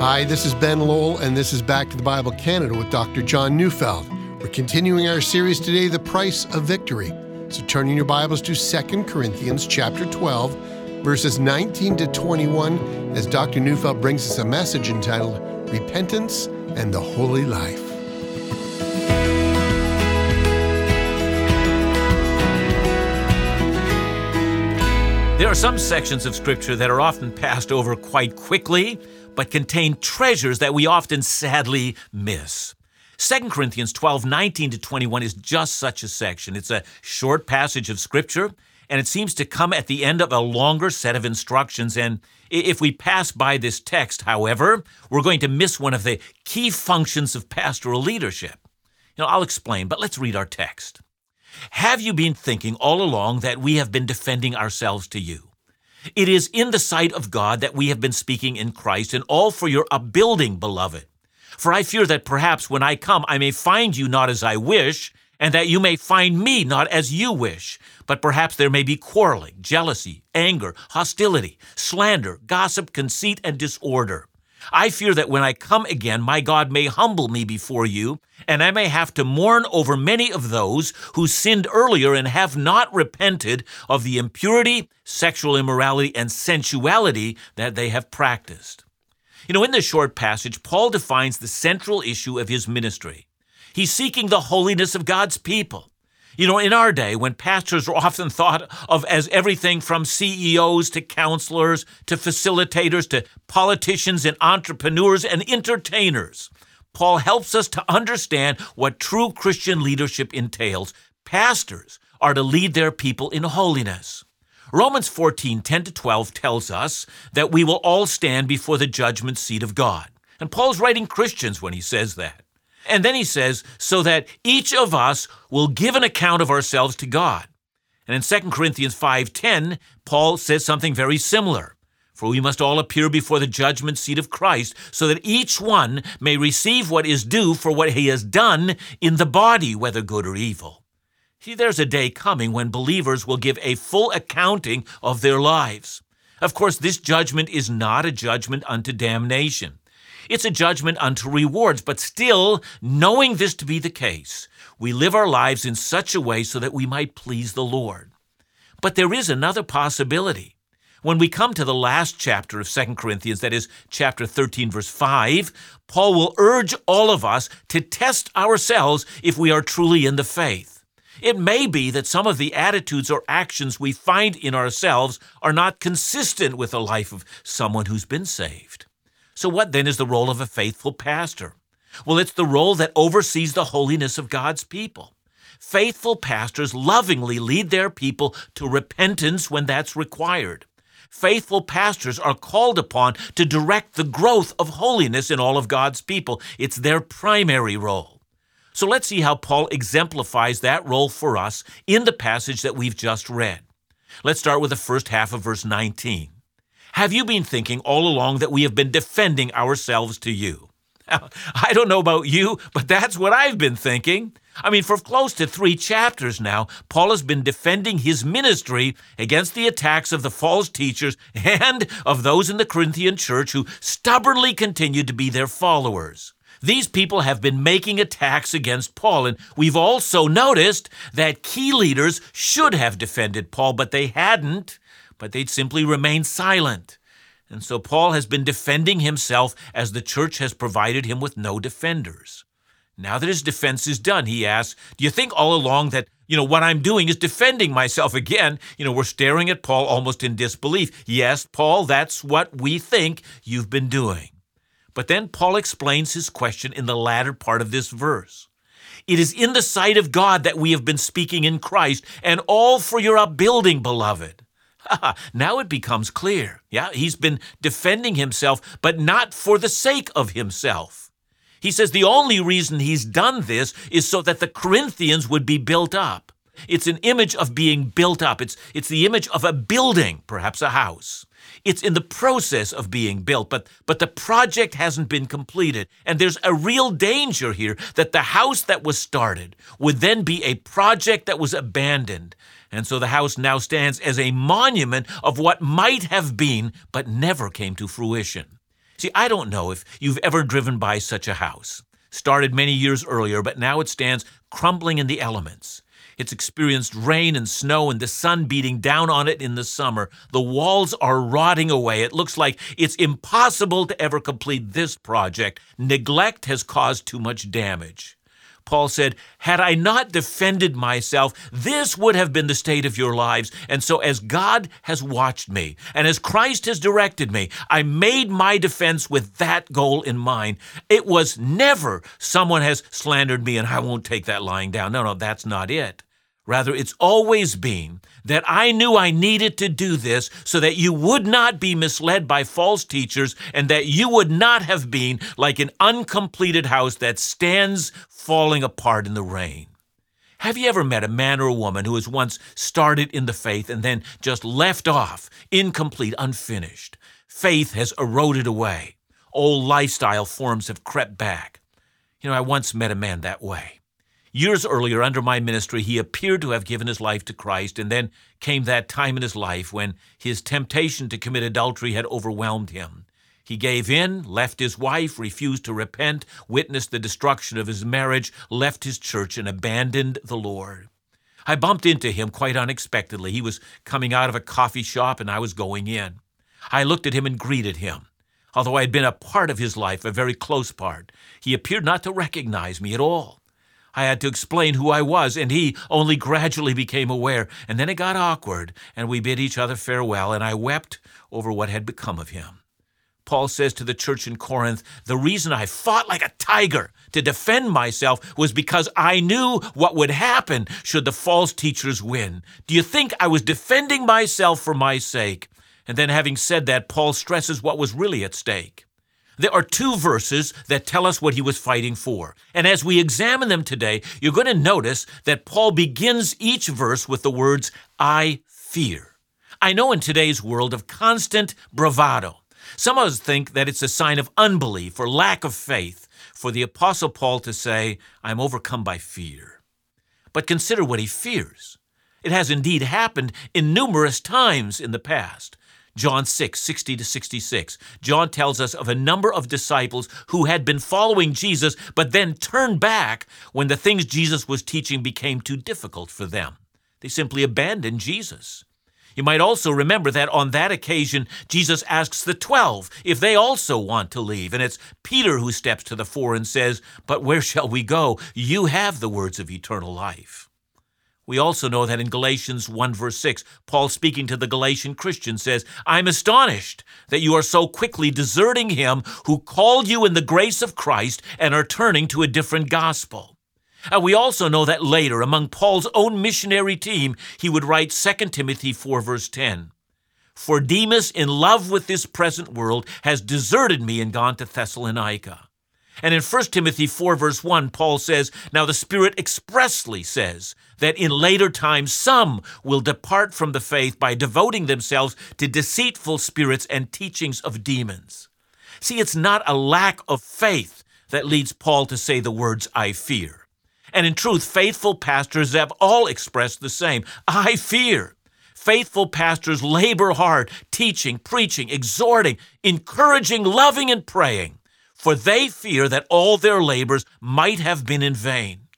Hi, this is Ben Lowell, and this is Back to the Bible Canada with Dr. John Neufeld. We're continuing our series today, The Price of Victory. So turn in your Bibles to 2 Corinthians chapter 12, verses 19 to 21, as Dr. Neufeld brings us a message entitled Repentance and the Holy Life. There are some sections of Scripture that are often passed over quite quickly, but contain treasures that we often sadly miss. 2 Corinthians 12, 19 to 21 is just such a section. It's a short passage of Scripture, and it seems to come at the end of a longer set of instructions. And if we pass by this text, however, we're going to miss one of the key functions of pastoral leadership. You know, I'll explain, but let's read our text. Have you been thinking all along that we have been defending ourselves to you? It is in the sight of God that we have been speaking in Christ, and all for your upbuilding, beloved. For I fear that perhaps when I come, I may find you not as I wish, and that you may find me not as you wish, but perhaps there may be quarreling, jealousy, anger, hostility, slander, gossip, conceit, and disorder. I fear that when I come again, my God may humble me before you, and I may have to mourn over many of those who sinned earlier and have not repented of the impurity, sexual immorality, and sensuality that they have practiced. You know, in this short passage, Paul defines the central issue of his ministry. He's seeking the holiness of God's people. You know, in our day, when pastors are often thought of as everything from CEOs to counselors to facilitators to politicians and entrepreneurs and entertainers, Paul helps us to understand what true Christian leadership entails. Pastors are to lead their people in holiness. Romans 14, 10 to 12 tells us that we will all stand before the judgment seat of God. And Paul's writing Christians when he says that. And then he says, so that each of us will give an account of ourselves to God. And in 2 Corinthians 5:10, Paul says something very similar. For we must all appear before the judgment seat of Christ, so that each one may receive what is due for what he has done in the body, whether good or evil. See, there's a day coming when believers will give a full accounting of their lives. Of course, this judgment is not a judgment unto damnation. It's a judgment unto rewards, but still, knowing this to be the case, we live our lives in such a way so that we might please the Lord. But there is another possibility. When we come to the last chapter of 2 Corinthians, that is chapter 13, verse 5, Paul will urge all of us to test ourselves if we are truly in the faith. It may be that some of the attitudes or actions we find in ourselves are not consistent with the life of someone who's been saved. So, what then is the role of a faithful pastor? Well, it's the role that oversees the holiness of God's people. Faithful pastors lovingly lead their people to repentance when that's required. Faithful pastors are called upon to direct the growth of holiness in all of God's people. It's their primary role. So let's see how Paul exemplifies that role for us in the passage that we've just read. Let's start with the first half of verse 19. Have you been thinking all along that we have been defending ourselves to you? I don't know about you, but that's what I've been thinking. I mean, for close to three chapters now, Paul has been defending his ministry against the attacks of the false teachers and of those in the Corinthian church who stubbornly continued to be their followers. These people have been making attacks against Paul, and we've also noticed that key leaders should have defended Paul, but they hadn't but they'd simply remain silent. And so Paul has been defending himself as the church has provided him with no defenders. Now that his defense is done, he asks, Do you think all along that, you know, what I'm doing is defending myself again? You know, we're staring at Paul almost in disbelief. Yes, Paul, that's what we think you've been doing. But then Paul explains his question in the latter part of this verse. It is in the sight of God that we have been speaking in Christ, and all for your upbuilding, beloved. now it becomes clear. Yeah, he's been defending himself, but not for the sake of himself. He says the only reason he's done this is so that the Corinthians would be built up. It's an image of being built up. It's, it's the image of a building, perhaps a house. It's in the process of being built, but, but the project hasn't been completed. And there's a real danger here that the house that was started would then be a project that was abandoned. And so the house now stands as a monument of what might have been, but never came to fruition. See, I don't know if you've ever driven by such a house. Started many years earlier, but now it stands crumbling in the elements. It's experienced rain and snow and the sun beating down on it in the summer. The walls are rotting away. It looks like it's impossible to ever complete this project. Neglect has caused too much damage. Paul said, Had I not defended myself, this would have been the state of your lives. And so, as God has watched me and as Christ has directed me, I made my defense with that goal in mind. It was never someone has slandered me and I won't take that lying down. No, no, that's not it. Rather, it's always been that I knew I needed to do this so that you would not be misled by false teachers and that you would not have been like an uncompleted house that stands falling apart in the rain. Have you ever met a man or a woman who has once started in the faith and then just left off, incomplete, unfinished? Faith has eroded away. Old lifestyle forms have crept back. You know, I once met a man that way. Years earlier, under my ministry, he appeared to have given his life to Christ, and then came that time in his life when his temptation to commit adultery had overwhelmed him. He gave in, left his wife, refused to repent, witnessed the destruction of his marriage, left his church, and abandoned the Lord. I bumped into him quite unexpectedly. He was coming out of a coffee shop, and I was going in. I looked at him and greeted him. Although I had been a part of his life, a very close part, he appeared not to recognize me at all. I had to explain who I was, and he only gradually became aware. And then it got awkward, and we bid each other farewell, and I wept over what had become of him. Paul says to the church in Corinth, The reason I fought like a tiger to defend myself was because I knew what would happen should the false teachers win. Do you think I was defending myself for my sake? And then, having said that, Paul stresses what was really at stake. There are two verses that tell us what he was fighting for. And as we examine them today, you're going to notice that Paul begins each verse with the words, I fear. I know in today's world of constant bravado, some of us think that it's a sign of unbelief or lack of faith for the Apostle Paul to say, I'm overcome by fear. But consider what he fears. It has indeed happened in numerous times in the past. John 6, 60 to 66. John tells us of a number of disciples who had been following Jesus, but then turned back when the things Jesus was teaching became too difficult for them. They simply abandoned Jesus. You might also remember that on that occasion, Jesus asks the twelve if they also want to leave. And it's Peter who steps to the fore and says, But where shall we go? You have the words of eternal life. We also know that in Galatians 1, verse 6, Paul speaking to the Galatian Christians says, I'm astonished that you are so quickly deserting him who called you in the grace of Christ and are turning to a different gospel. And we also know that later, among Paul's own missionary team, he would write 2 Timothy 4, verse 10. For Demas, in love with this present world, has deserted me and gone to Thessalonica. And in 1 Timothy 4, verse 1, Paul says, Now the Spirit expressly says that in later times some will depart from the faith by devoting themselves to deceitful spirits and teachings of demons. See, it's not a lack of faith that leads Paul to say the words, I fear. And in truth, faithful pastors have all expressed the same I fear. Faithful pastors labor hard, teaching, preaching, exhorting, encouraging, loving, and praying for they fear that all their labors might have been in vain.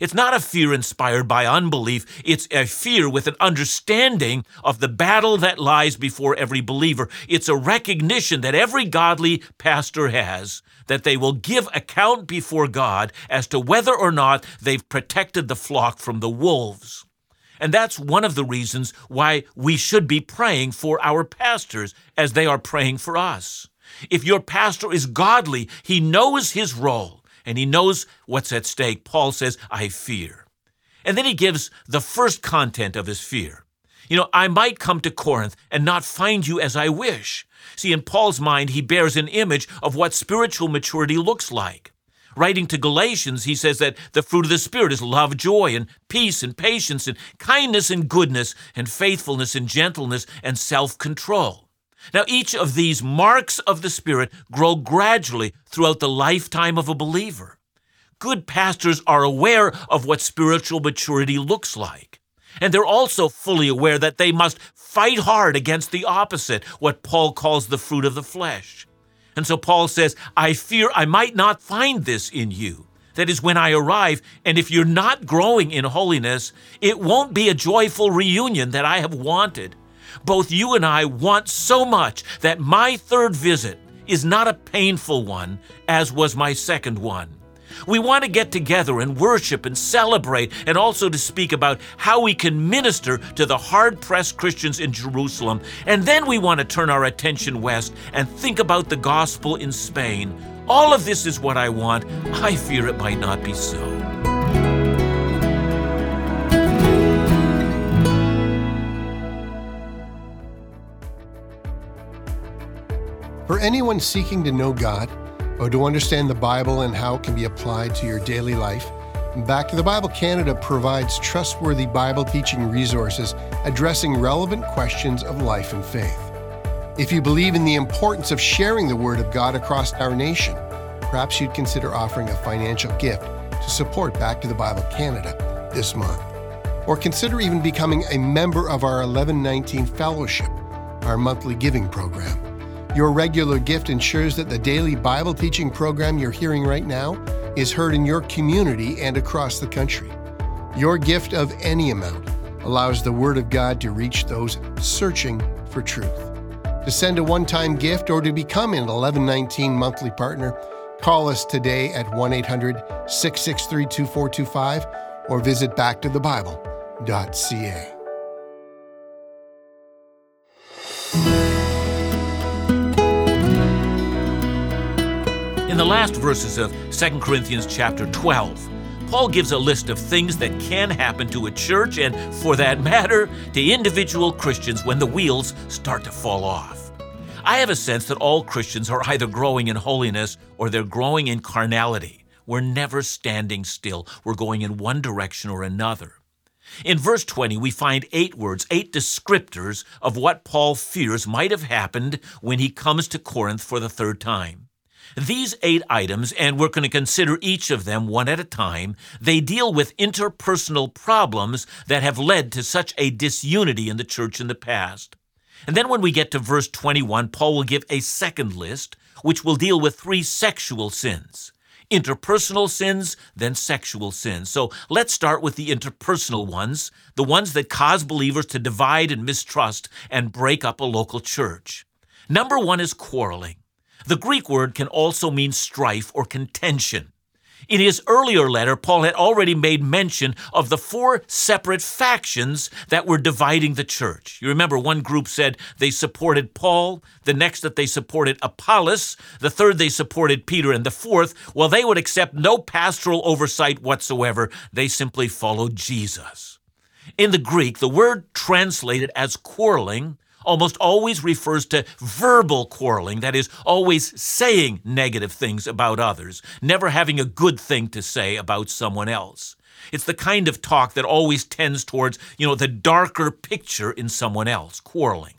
It's not a fear inspired by unbelief, it's a fear with an understanding of the battle that lies before every believer. It's a recognition that every godly pastor has that they will give account before God as to whether or not they've protected the flock from the wolves. And that's one of the reasons why we should be praying for our pastors as they are praying for us. If your pastor is godly, he knows his role and he knows what's at stake. Paul says, I fear. And then he gives the first content of his fear. You know, I might come to Corinth and not find you as I wish. See, in Paul's mind, he bears an image of what spiritual maturity looks like. Writing to Galatians, he says that the fruit of the Spirit is love, joy, and peace, and patience, and kindness, and goodness, and faithfulness, and gentleness, and self control. Now, each of these marks of the Spirit grow gradually throughout the lifetime of a believer. Good pastors are aware of what spiritual maturity looks like. And they're also fully aware that they must fight hard against the opposite, what Paul calls the fruit of the flesh. And so Paul says, I fear I might not find this in you. That is when I arrive, and if you're not growing in holiness, it won't be a joyful reunion that I have wanted. Both you and I want so much that my third visit is not a painful one, as was my second one. We want to get together and worship and celebrate, and also to speak about how we can minister to the hard pressed Christians in Jerusalem. And then we want to turn our attention west and think about the gospel in Spain. All of this is what I want. I fear it might not be so. For anyone seeking to know God, or to understand the Bible and how it can be applied to your daily life, Back to the Bible Canada provides trustworthy Bible teaching resources addressing relevant questions of life and faith. If you believe in the importance of sharing the Word of God across our nation, perhaps you'd consider offering a financial gift to support Back to the Bible Canada this month. Or consider even becoming a member of our 1119 Fellowship, our monthly giving program. Your regular gift ensures that the daily Bible teaching program you're hearing right now is heard in your community and across the country. Your gift of any amount allows the Word of God to reach those searching for truth. To send a one time gift or to become an 1119 monthly partner, call us today at 1 800 663 2425 or visit backtothebible.ca. the last verses of 2 Corinthians chapter 12, Paul gives a list of things that can happen to a church and, for that matter, to individual Christians when the wheels start to fall off. I have a sense that all Christians are either growing in holiness or they're growing in carnality. We're never standing still, we're going in one direction or another. In verse 20, we find eight words, eight descriptors of what Paul fears might have happened when he comes to Corinth for the third time. These eight items, and we're going to consider each of them one at a time, they deal with interpersonal problems that have led to such a disunity in the church in the past. And then when we get to verse 21, Paul will give a second list, which will deal with three sexual sins interpersonal sins, then sexual sins. So let's start with the interpersonal ones, the ones that cause believers to divide and mistrust and break up a local church. Number one is quarreling. The Greek word can also mean strife or contention. In his earlier letter, Paul had already made mention of the four separate factions that were dividing the church. You remember one group said they supported Paul, the next that they supported Apollos, the third they supported Peter, and the fourth, well, they would accept no pastoral oversight whatsoever. They simply followed Jesus. In the Greek, the word translated as quarreling almost always refers to verbal quarreling, that is, always saying negative things about others, never having a good thing to say about someone else. It's the kind of talk that always tends towards, you know, the darker picture in someone else, quarreling.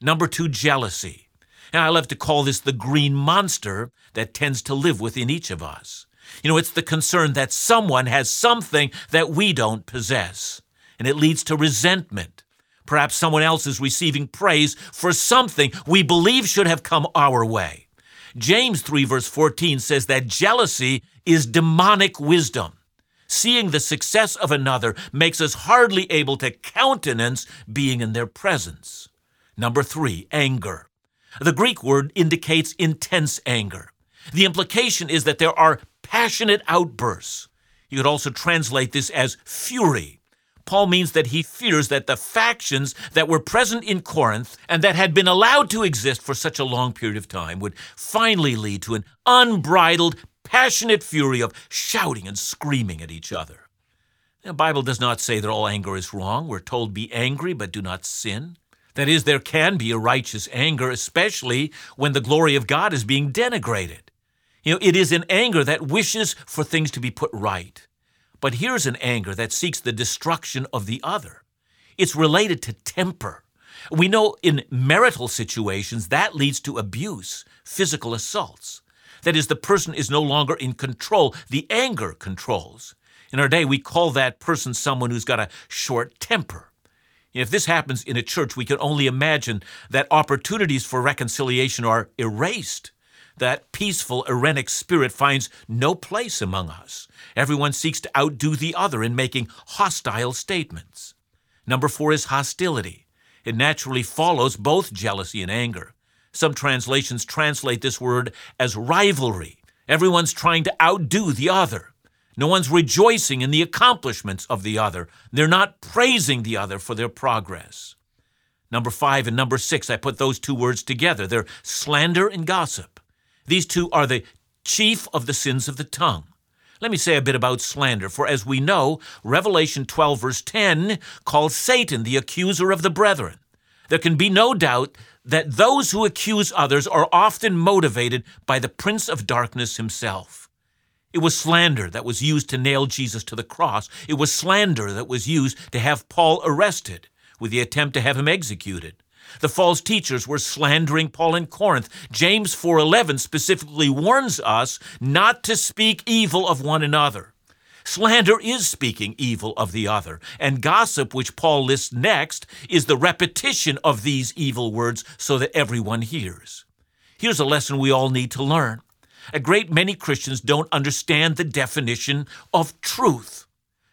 Number two, jealousy. And I love to call this the green monster that tends to live within each of us. You know, it's the concern that someone has something that we don't possess, and it leads to resentment Perhaps someone else is receiving praise for something we believe should have come our way. James 3, verse 14 says that jealousy is demonic wisdom. Seeing the success of another makes us hardly able to countenance being in their presence. Number three, anger. The Greek word indicates intense anger. The implication is that there are passionate outbursts. You could also translate this as fury. Paul means that he fears that the factions that were present in Corinth and that had been allowed to exist for such a long period of time would finally lead to an unbridled, passionate fury of shouting and screaming at each other. The Bible does not say that all anger is wrong. We're told, be angry, but do not sin. That is, there can be a righteous anger, especially when the glory of God is being denigrated. You know, it is an anger that wishes for things to be put right. But here's an anger that seeks the destruction of the other. It's related to temper. We know in marital situations that leads to abuse, physical assaults. That is, the person is no longer in control, the anger controls. In our day, we call that person someone who's got a short temper. If this happens in a church, we can only imagine that opportunities for reconciliation are erased that peaceful, Irenic spirit finds no place among us. Everyone seeks to outdo the other in making hostile statements. Number four is hostility. It naturally follows both jealousy and anger. Some translations translate this word as rivalry. Everyone's trying to outdo the other. No one's rejoicing in the accomplishments of the other. They're not praising the other for their progress. Number five and number six, I put those two words together. They're slander and gossip. These two are the chief of the sins of the tongue. Let me say a bit about slander, for as we know, Revelation 12, verse 10 calls Satan the accuser of the brethren. There can be no doubt that those who accuse others are often motivated by the prince of darkness himself. It was slander that was used to nail Jesus to the cross. It was slander that was used to have Paul arrested with the attempt to have him executed. The false teachers were slandering Paul in Corinth. James 4:11 specifically warns us not to speak evil of one another. Slander is speaking evil of the other, and gossip, which Paul lists next, is the repetition of these evil words so that everyone hears. Here's a lesson we all need to learn. A great many Christians don't understand the definition of truth.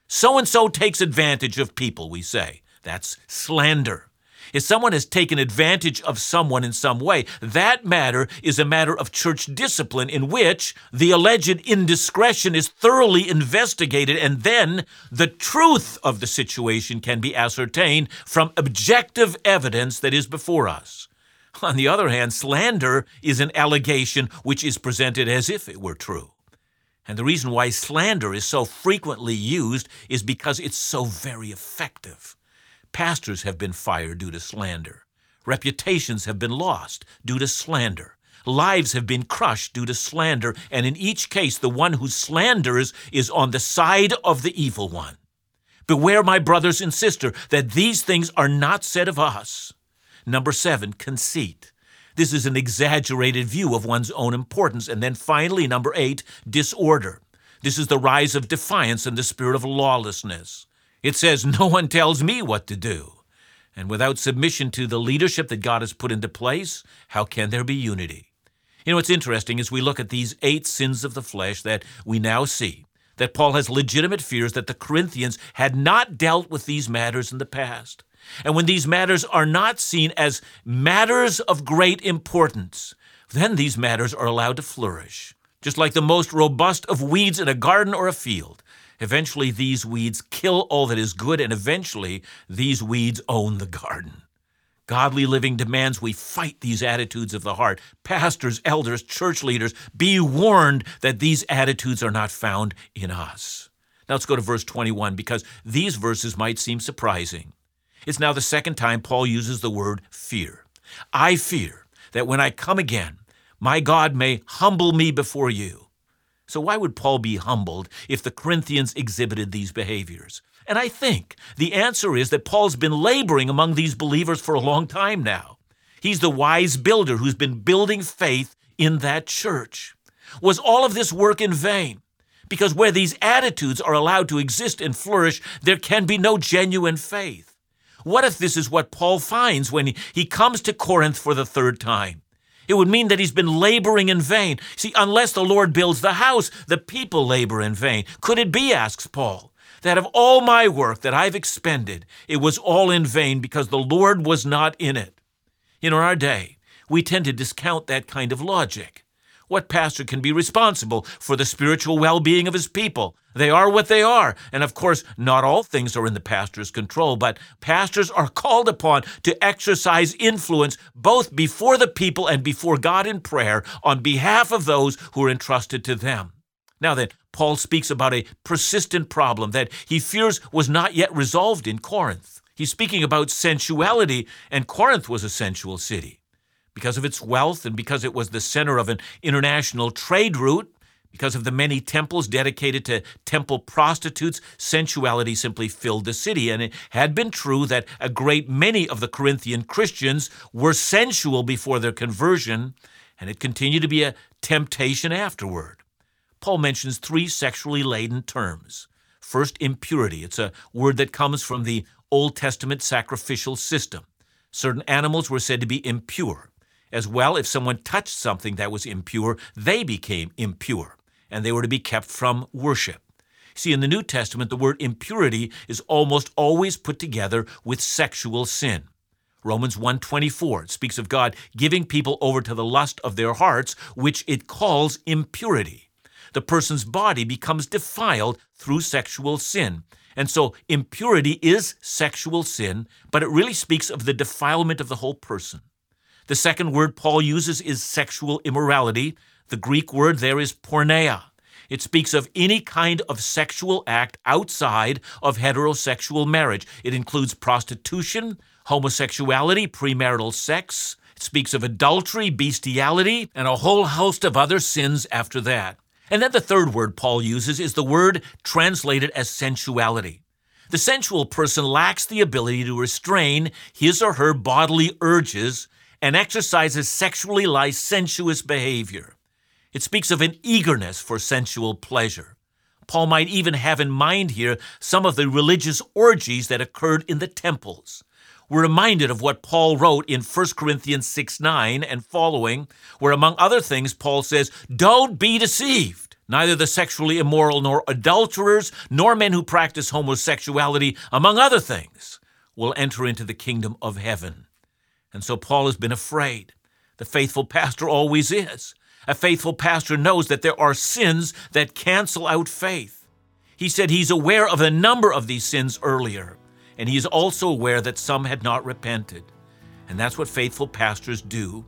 So and so takes advantage of people, we say. That's slander. If someone has taken advantage of someone in some way, that matter is a matter of church discipline in which the alleged indiscretion is thoroughly investigated and then the truth of the situation can be ascertained from objective evidence that is before us. On the other hand, slander is an allegation which is presented as if it were true. And the reason why slander is so frequently used is because it's so very effective. Pastors have been fired due to slander. Reputations have been lost due to slander. Lives have been crushed due to slander, and in each case, the one who slanders is on the side of the evil one. Beware, my brothers and sister, that these things are not said of us. Number seven, conceit. This is an exaggerated view of one's own importance. And then finally, number eight, disorder. This is the rise of defiance and the spirit of lawlessness. It says, No one tells me what to do. And without submission to the leadership that God has put into place, how can there be unity? You know, what's interesting as we look at these eight sins of the flesh that we now see that Paul has legitimate fears that the Corinthians had not dealt with these matters in the past. And when these matters are not seen as matters of great importance, then these matters are allowed to flourish. Just like the most robust of weeds in a garden or a field. Eventually, these weeds kill all that is good, and eventually, these weeds own the garden. Godly living demands we fight these attitudes of the heart. Pastors, elders, church leaders, be warned that these attitudes are not found in us. Now let's go to verse 21 because these verses might seem surprising. It's now the second time Paul uses the word fear. I fear that when I come again, my God may humble me before you. So, why would Paul be humbled if the Corinthians exhibited these behaviors? And I think the answer is that Paul's been laboring among these believers for a long time now. He's the wise builder who's been building faith in that church. Was all of this work in vain? Because where these attitudes are allowed to exist and flourish, there can be no genuine faith. What if this is what Paul finds when he comes to Corinth for the third time? It would mean that he's been laboring in vain. See, unless the Lord builds the house, the people labor in vain. Could it be, asks Paul, that of all my work that I've expended, it was all in vain because the Lord was not in it? In our day, we tend to discount that kind of logic. What pastor can be responsible for the spiritual well being of his people? They are what they are. And of course, not all things are in the pastor's control, but pastors are called upon to exercise influence both before the people and before God in prayer on behalf of those who are entrusted to them. Now then, Paul speaks about a persistent problem that he fears was not yet resolved in Corinth. He's speaking about sensuality, and Corinth was a sensual city because of its wealth and because it was the center of an international trade route, because of the many temples dedicated to temple prostitutes, sensuality simply filled the city. And it had been true that a great many of the Corinthian Christians were sensual before their conversion, and it continued to be a temptation afterward. Paul mentions three sexually laden terms. First, impurity. It's a word that comes from the Old Testament sacrificial system. Certain animals were said to be impure. As well, if someone touched something that was impure, they became impure, and they were to be kept from worship. See, in the New Testament, the word impurity is almost always put together with sexual sin. Romans 1:24 speaks of God giving people over to the lust of their hearts, which it calls impurity. The person's body becomes defiled through sexual sin. And so impurity is sexual sin, but it really speaks of the defilement of the whole person. The second word Paul uses is sexual immorality. The Greek word there is porneia. It speaks of any kind of sexual act outside of heterosexual marriage. It includes prostitution, homosexuality, premarital sex. It speaks of adultery, bestiality, and a whole host of other sins after that. And then the third word Paul uses is the word translated as sensuality. The sensual person lacks the ability to restrain his or her bodily urges and exercises sexually licentious behavior. It speaks of an eagerness for sensual pleasure. Paul might even have in mind here some of the religious orgies that occurred in the temples we're reminded of what Paul wrote in 1 Corinthians 6 9 and following, where among other things, Paul says, Don't be deceived. Neither the sexually immoral, nor adulterers, nor men who practice homosexuality, among other things, will enter into the kingdom of heaven. And so Paul has been afraid. The faithful pastor always is. A faithful pastor knows that there are sins that cancel out faith. He said he's aware of a number of these sins earlier and he is also aware that some had not repented. And that's what faithful pastors do.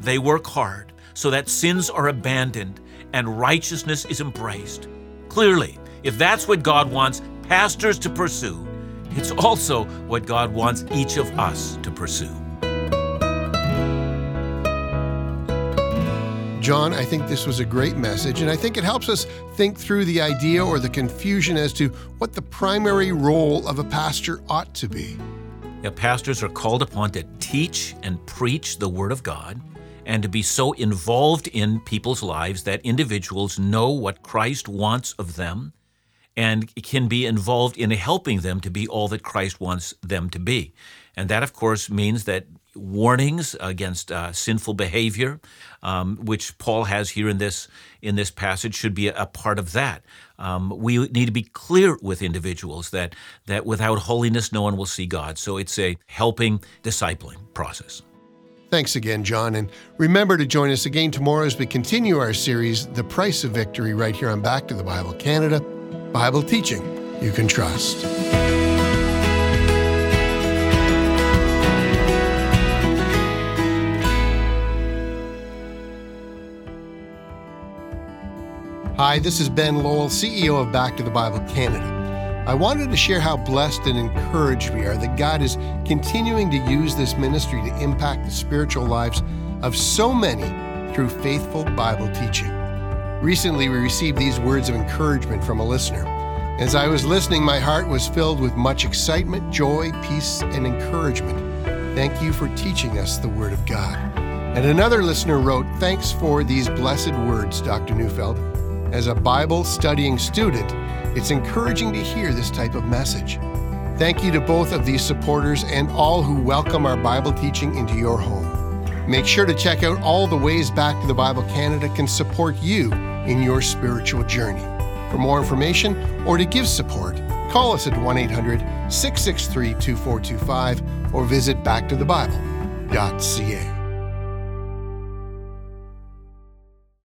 They work hard so that sins are abandoned and righteousness is embraced. Clearly, if that's what God wants pastors to pursue, it's also what God wants each of us to pursue. John, I think this was a great message, and I think it helps us think through the idea or the confusion as to what the primary role of a pastor ought to be. Yeah, pastors are called upon to teach and preach the Word of God and to be so involved in people's lives that individuals know what Christ wants of them and can be involved in helping them to be all that Christ wants them to be. And that, of course, means that warnings against uh, sinful behavior, um, which Paul has here in this in this passage, should be a, part of that. Um, we need to be clear with individuals that that without holiness, no one will see God. So it's a helping, discipling process. Thanks again, John. And remember to join us again tomorrow as we continue our series, The Price of Victory, right here on Back to the Bible Canada. Bible teaching you can trust. Hi, this is Ben Lowell, CEO of Back to the Bible Canada. I wanted to share how blessed and encouraged we are that God is continuing to use this ministry to impact the spiritual lives of so many through faithful Bible teaching. Recently, we received these words of encouragement from a listener. As I was listening, my heart was filled with much excitement, joy, peace, and encouragement. Thank you for teaching us the Word of God. And another listener wrote, Thanks for these blessed words, Dr. Neufeld. As a Bible studying student, it's encouraging to hear this type of message. Thank you to both of these supporters and all who welcome our Bible teaching into your home. Make sure to check out all the ways Back to the Bible Canada can support you in your spiritual journey. For more information or to give support, call us at 1 800 663 2425 or visit backtothebible.ca.